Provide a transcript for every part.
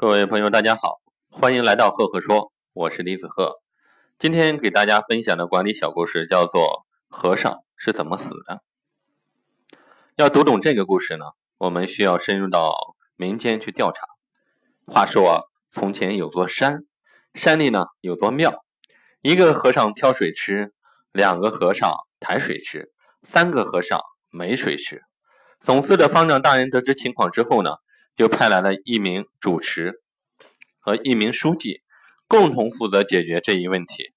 各位朋友，大家好，欢迎来到赫赫说，我是李子赫。今天给大家分享的管理小故事叫做《和尚是怎么死的》。要读懂这个故事呢，我们需要深入到民间去调查。话说，从前有座山，山里呢有座庙，一个和尚挑水吃，两个和尚抬水吃，三个和尚没水吃。总司的方丈大人得知情况之后呢？就派来了一名主持和一名书记，共同负责解决这一问题。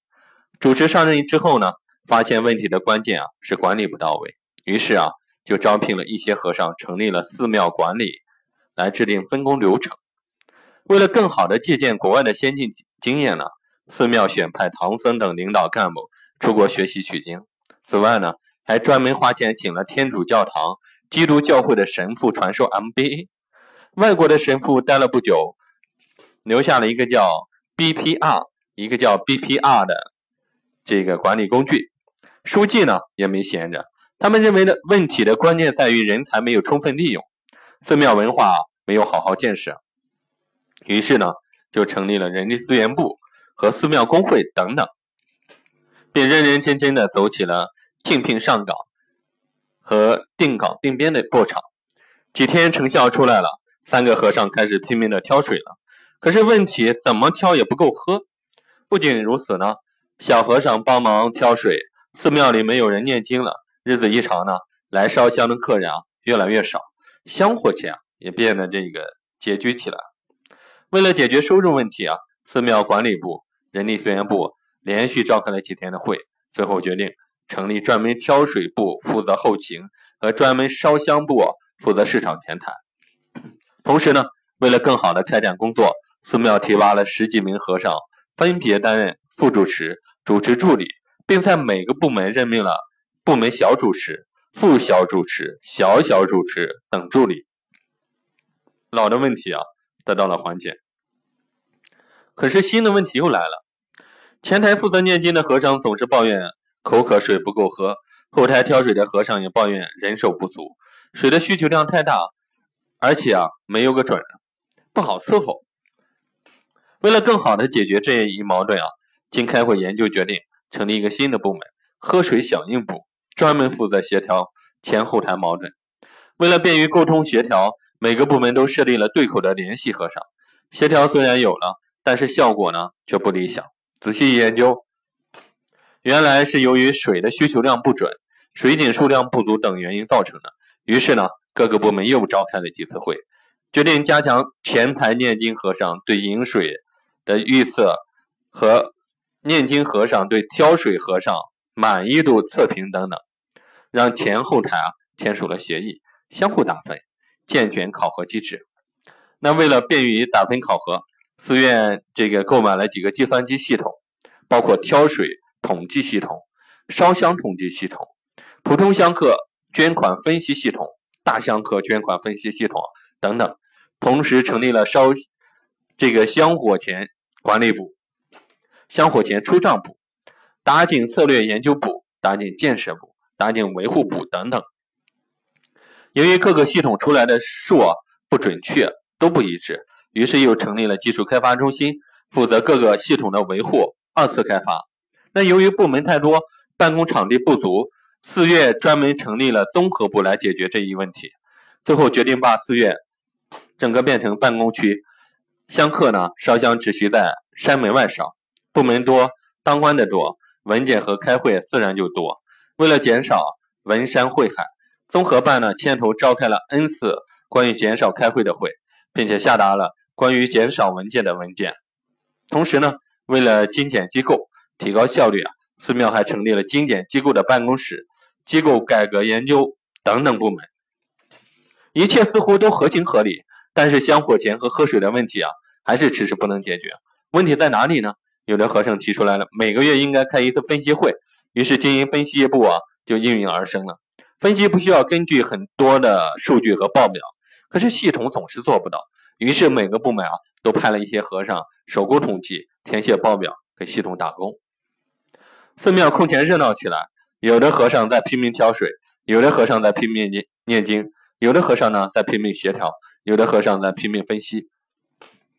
主持上任之后呢，发现问题的关键啊是管理不到位，于是啊就招聘了一些和尚，成立了寺庙管理，来制定分工流程。为了更好的借鉴国外的先进经验呢，寺庙选派唐僧等领导干部出国学习取经。此外呢，还专门花钱请了天主教堂、基督教会的神父传授 MBA。外国的神父待了不久，留下了一个叫 BPR，一个叫 BPR 的这个管理工具。书记呢也没闲着，他们认为的问题的关键在于人才没有充分利用，寺庙文化没有好好建设。于是呢，就成立了人力资源部和寺庙工会等等，并认认真真的走起了竞聘上岗和定岗定编的过程。几天成效出来了。三个和尚开始拼命的挑水了，可是问题怎么挑也不够喝。不仅如此呢，小和尚帮忙挑水，寺庙里没有人念经了。日子一长呢，来烧香的客人啊越来越少，香火钱啊也变得这个拮据起来。为了解决收入问题啊，寺庙管理部、人力资源部连续召开了几天的会，最后决定成立专门挑水部负责后勤，和专门烧香部负责市场前台。同时呢，为了更好的开展工作，寺庙提拔了十几名和尚，分别担任副主持、主持助理，并在每个部门任命了部门小主持、副小主持、小小主持等助理。老的问题啊得到了缓解，可是新的问题又来了。前台负责念经的和尚总是抱怨口渴，水不够喝；后台挑水的和尚也抱怨人手不足，水的需求量太大。而且啊，没有个准，不好伺候。为了更好的解决这一矛盾啊，经开会研究决定成立一个新的部门——喝水响应部，专门负责协调前后台矛盾。为了便于沟通协调，每个部门都设立了对口的联系和尚。协调虽然有了，但是效果呢却不理想。仔细研究，原来是由于水的需求量不准、水井数量不足等原因造成的。于是呢。各个部门又召开了几次会，决定加强前台念经和尚对饮水的预测和念经和尚对挑水和尚满意度测评等等，让前后台啊签署了协议，相互打分，健全考核机制。那为了便于打分考核，寺院这个购买了几个计算机系统，包括挑水统计系统、烧香统计系统、普通香客捐款分析系统。大香客捐款分析系统等等，同时成立了烧这个香火钱管理部、香火钱出账部、打井策略研究部、打井建设部、打井维护部等等。由于各个系统出来的数啊不准确，都不一致，于是又成立了技术开发中心，负责各个系统的维护、二次开发。那由于部门太多，办公场地不足。寺院专门成立了综合部来解决这一问题，最后决定把寺院整个变成办公区，香客呢烧香只需在山门外烧。部门多，当官的多，文件和开会自然就多。为了减少文山会海，综合办呢牵头召开了 N 次关于减少开会的会，并且下达了关于减少文件的文件。同时呢，为了精简机构，提高效率啊，寺庙还成立了精简机构的办公室。机构改革研究等等部门，一切似乎都合情合理，但是香火钱和喝水的问题啊，还是迟迟不能解决。问题在哪里呢？有的和尚提出来了，每个月应该开一次分析会，于是经营分析部啊就应运而生了。分析不需要根据很多的数据和报表，可是系统总是做不到，于是每个部门啊都派了一些和尚手工统计、填写报表，给系统打工。寺庙空前热闹起来。有的和尚在拼命挑水，有的和尚在拼命念念经，有的和尚呢在拼命协调，有的和尚在拼命分析。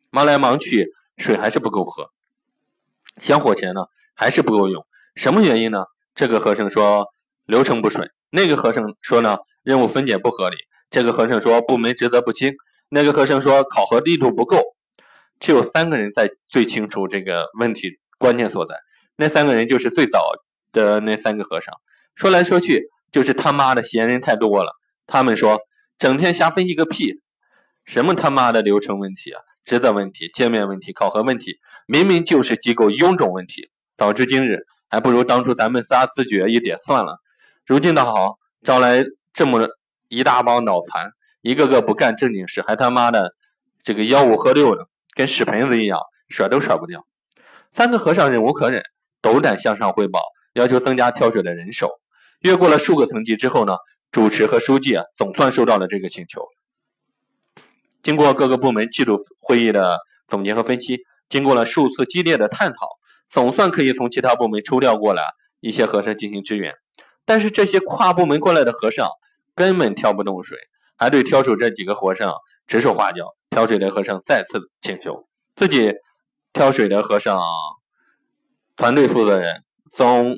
忙来忙去，水还是不够喝，香火钱呢还是不够用。什么原因呢？这个和尚说流程不顺，那个和尚说呢任务分解不合理，这个和尚说部门职责不清，那个和尚说考核力度不够。只有三个人在最清楚这个问题关键所在，那三个人就是最早的那三个和尚。说来说去，就是他妈的闲人太多了。他们说整天瞎分析个屁，什么他妈的流程问题啊，职责问题、界面问题、考核问题，明明就是机构臃肿问题。导致今日，还不如当初咱们仨自觉一点算了。如今倒好，招来这么一大帮脑残，一个个不干正经事，还他妈的这个吆五喝六的。跟屎盆子一样，甩都甩不掉。三个和尚忍无可忍，斗胆向上汇报，要求增加挑水的人手。越过了数个层级之后呢，主持和书记啊，总算收到了这个请求。经过各个部门季度会议的总结和分析，经过了数次激烈的探讨，总算可以从其他部门抽调过来一些和尚进行支援。但是这些跨部门过来的和尚根本挑不动水，还对挑水这几个和尚指手画脚。挑水的和尚再次请求自己挑水的和尚团队负责人从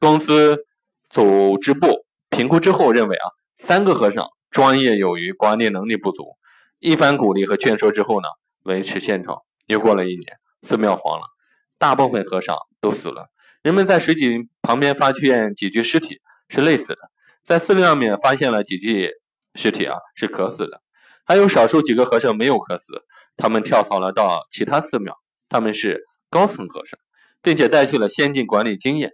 公司组织部评估之后认为啊，三个和尚专业有余，管理能力不足。一番鼓励和劝说之后呢，维持现状。又过了一年，寺庙黄了，大部分和尚都死了。人们在水井旁边发现几具尸体，是累死的；在寺庙面发现了几具尸体啊，是渴死的。还有少数几个和尚没有渴死，他们跳槽了到其他寺庙，他们是高层和尚，并且带去了先进管理经验。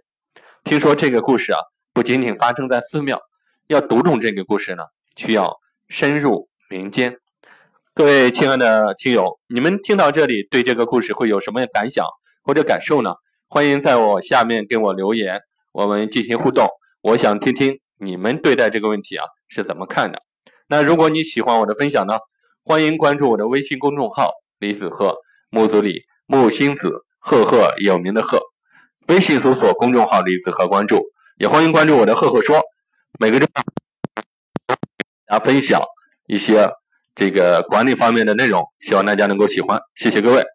听说这个故事啊，不仅仅发生在寺庙，要读懂这个故事呢，需要深入民间。各位亲爱的听友，你们听到这里，对这个故事会有什么感想或者感受呢？欢迎在我下面给我留言，我们进行互动。我想听听你们对待这个问题啊是怎么看的。那如果你喜欢我的分享呢，欢迎关注我的微信公众号李子鹤木子李木星子赫赫有名的赫，微信搜索公众号李子和关注，也欢迎关注我的赫赫说，每个周大家分享一些这个管理方面的内容，希望大家能够喜欢，谢谢各位。